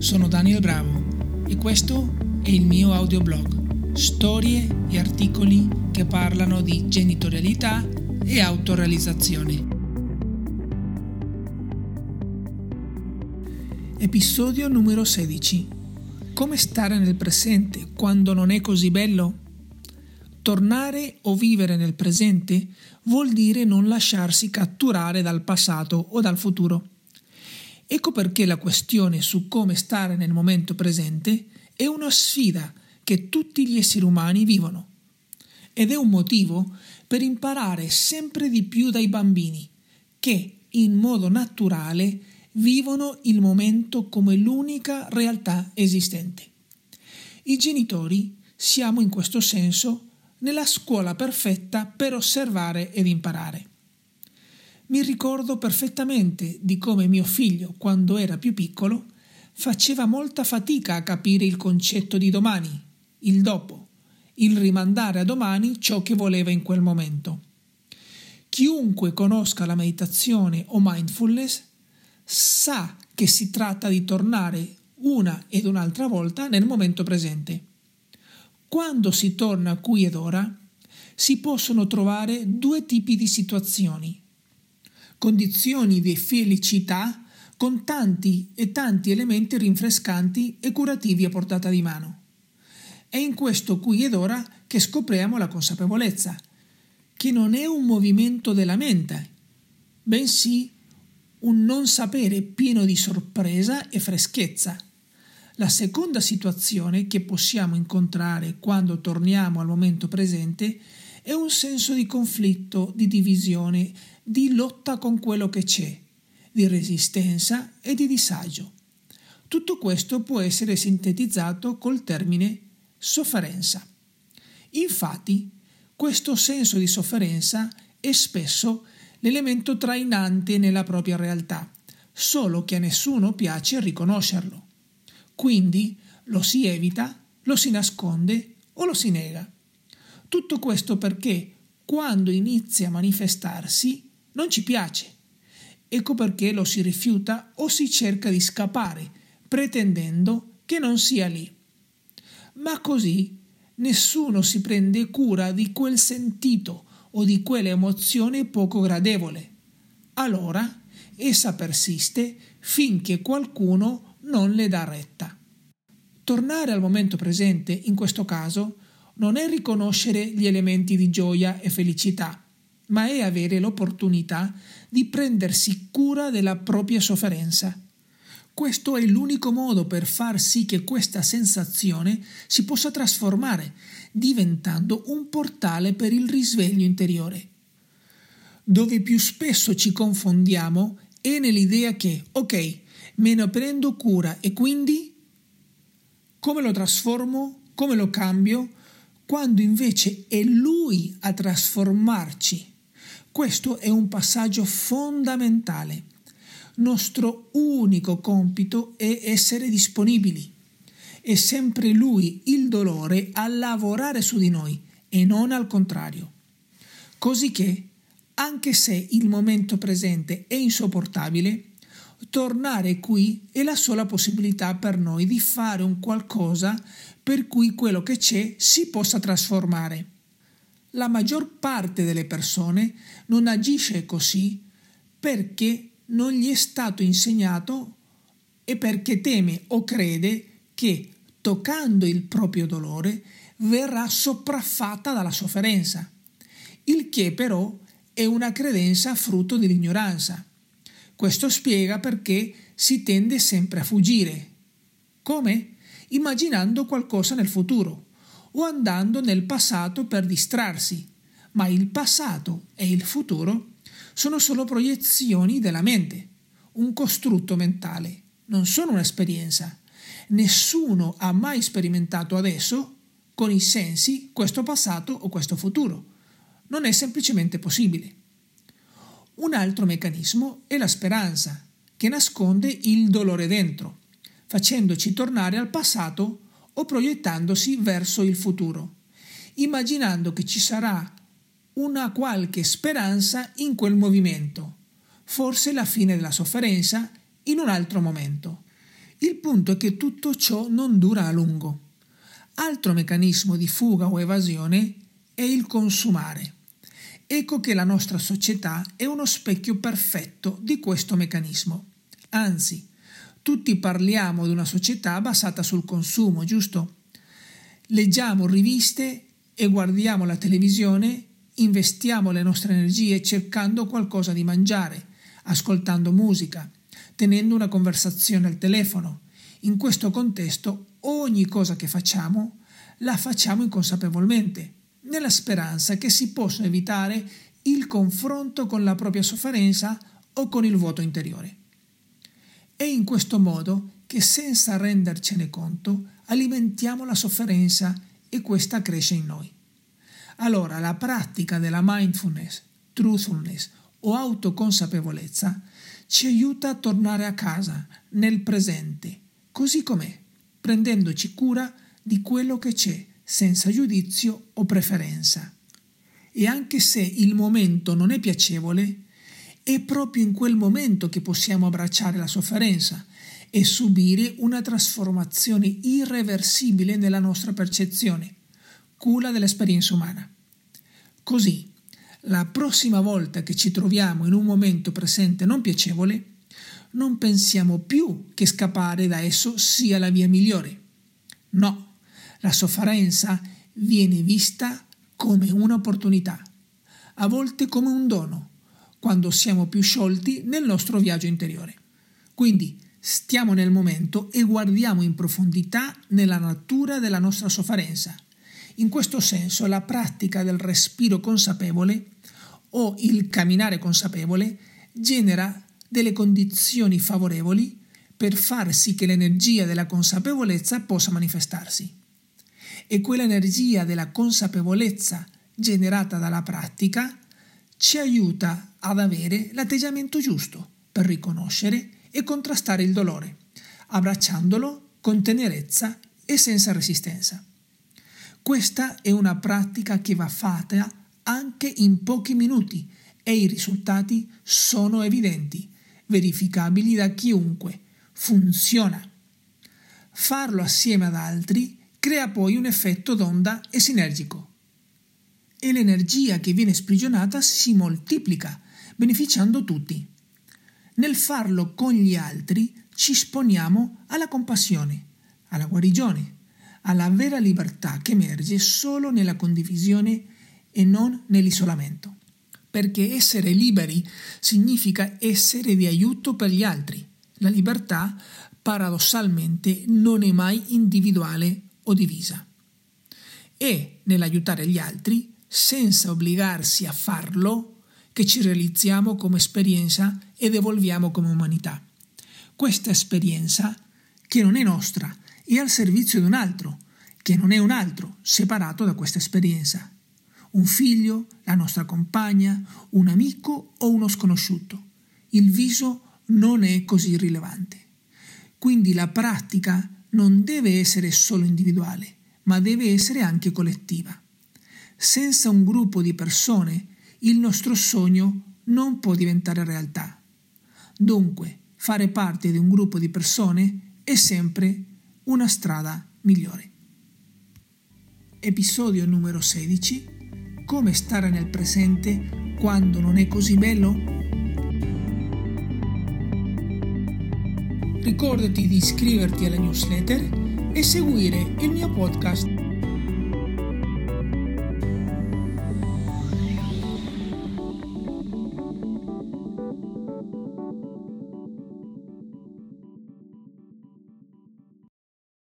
sono Daniel Bravo e questo è il mio audioblog, storie e articoli che parlano di genitorialità e autorealizzazione. Episodio numero 16. Come stare nel presente quando non è così bello? Tornare o vivere nel presente vuol dire non lasciarsi catturare dal passato o dal futuro. Ecco perché la questione su come stare nel momento presente è una sfida che tutti gli esseri umani vivono. Ed è un motivo per imparare sempre di più dai bambini, che in modo naturale vivono il momento come l'unica realtà esistente. I genitori siamo in questo senso nella scuola perfetta per osservare ed imparare. Mi ricordo perfettamente di come mio figlio, quando era più piccolo, faceva molta fatica a capire il concetto di domani, il dopo, il rimandare a domani ciò che voleva in quel momento. Chiunque conosca la meditazione o mindfulness sa che si tratta di tornare una ed un'altra volta nel momento presente. Quando si torna qui ed ora, si possono trovare due tipi di situazioni condizioni di felicità con tanti e tanti elementi rinfrescanti e curativi a portata di mano. È in questo qui ed ora che scopriamo la consapevolezza, che non è un movimento della mente, bensì un non sapere pieno di sorpresa e freschezza. La seconda situazione che possiamo incontrare quando torniamo al momento presente è un senso di conflitto, di divisione, di lotta con quello che c'è, di resistenza e di disagio. Tutto questo può essere sintetizzato col termine sofferenza. Infatti, questo senso di sofferenza è spesso l'elemento trainante nella propria realtà, solo che a nessuno piace riconoscerlo. Quindi lo si evita, lo si nasconde o lo si nega. Tutto questo perché quando inizia a manifestarsi non ci piace. Ecco perché lo si rifiuta o si cerca di scappare, pretendendo che non sia lì. Ma così nessuno si prende cura di quel sentito o di quell'emozione poco gradevole. Allora essa persiste finché qualcuno non le dà retta. Tornare al momento presente, in questo caso, non è riconoscere gli elementi di gioia e felicità, ma è avere l'opportunità di prendersi cura della propria sofferenza. Questo è l'unico modo per far sì che questa sensazione si possa trasformare, diventando un portale per il risveglio interiore. Dove più spesso ci confondiamo è nell'idea che, ok, me ne prendo cura e quindi come lo trasformo, come lo cambio, quando invece è Lui a trasformarci questo è un passaggio fondamentale. Nostro unico compito è essere disponibili. È sempre Lui il dolore a lavorare su di noi e non al contrario. Così che, anche se il momento presente è insopportabile, tornare qui è la sola possibilità per noi di fare un qualcosa per cui quello che c'è si possa trasformare la maggior parte delle persone non agisce così perché non gli è stato insegnato e perché teme o crede che toccando il proprio dolore verrà sopraffatta dalla sofferenza, il che però è una credenza frutto dell'ignoranza. Questo spiega perché si tende sempre a fuggire. Come? Immaginando qualcosa nel futuro o andando nel passato per distrarsi, ma il passato e il futuro sono solo proiezioni della mente, un costrutto mentale, non sono un'esperienza. Nessuno ha mai sperimentato adesso, con i sensi, questo passato o questo futuro. Non è semplicemente possibile. Un altro meccanismo è la speranza, che nasconde il dolore dentro, facendoci tornare al passato o proiettandosi verso il futuro, immaginando che ci sarà una qualche speranza in quel movimento, forse la fine della sofferenza in un altro momento. Il punto è che tutto ciò non dura a lungo. Altro meccanismo di fuga o evasione è il consumare. Ecco che la nostra società è uno specchio perfetto di questo meccanismo. Anzi, tutti parliamo di una società basata sul consumo, giusto? Leggiamo riviste e guardiamo la televisione, investiamo le nostre energie cercando qualcosa di mangiare, ascoltando musica, tenendo una conversazione al telefono. In questo contesto ogni cosa che facciamo la facciamo inconsapevolmente, nella speranza che si possa evitare il confronto con la propria sofferenza o con il vuoto interiore. È in questo modo che senza rendercene conto alimentiamo la sofferenza e questa cresce in noi. Allora la pratica della mindfulness, truthfulness o autoconsapevolezza ci aiuta a tornare a casa, nel presente, così com'è, prendendoci cura di quello che c'è, senza giudizio o preferenza. E anche se il momento non è piacevole, è proprio in quel momento che possiamo abbracciare la sofferenza e subire una trasformazione irreversibile nella nostra percezione, cura dell'esperienza umana. Così, la prossima volta che ci troviamo in un momento presente non piacevole, non pensiamo più che scappare da esso sia la via migliore. No, la sofferenza viene vista come un'opportunità, a volte come un dono, quando siamo più sciolti nel nostro viaggio interiore. Quindi stiamo nel momento e guardiamo in profondità nella natura della nostra sofferenza. In questo senso la pratica del respiro consapevole o il camminare consapevole genera delle condizioni favorevoli per far sì che l'energia della consapevolezza possa manifestarsi. E quell'energia della consapevolezza generata dalla pratica ci aiuta ad avere l'atteggiamento giusto per riconoscere e contrastare il dolore, abbracciandolo con tenerezza e senza resistenza. Questa è una pratica che va fatta anche in pochi minuti e i risultati sono evidenti, verificabili da chiunque. Funziona. Farlo assieme ad altri crea poi un effetto d'onda e sinergico e l'energia che viene sprigionata si moltiplica, beneficiando tutti. Nel farlo con gli altri ci esponiamo alla compassione, alla guarigione, alla vera libertà che emerge solo nella condivisione e non nell'isolamento. Perché essere liberi significa essere di aiuto per gli altri. La libertà, paradossalmente, non è mai individuale o divisa. E nell'aiutare gli altri senza obbligarsi a farlo, che ci realizziamo come esperienza ed evolviamo come umanità. Questa esperienza, che non è nostra, è al servizio di un altro, che non è un altro, separato da questa esperienza. Un figlio, la nostra compagna, un amico o uno sconosciuto. Il viso non è così rilevante. Quindi la pratica non deve essere solo individuale, ma deve essere anche collettiva. Senza un gruppo di persone il nostro sogno non può diventare realtà. Dunque, fare parte di un gruppo di persone è sempre una strada migliore. Episodio numero 16. Come stare nel presente quando non è così bello? Ricordati di iscriverti alla newsletter e seguire il mio podcast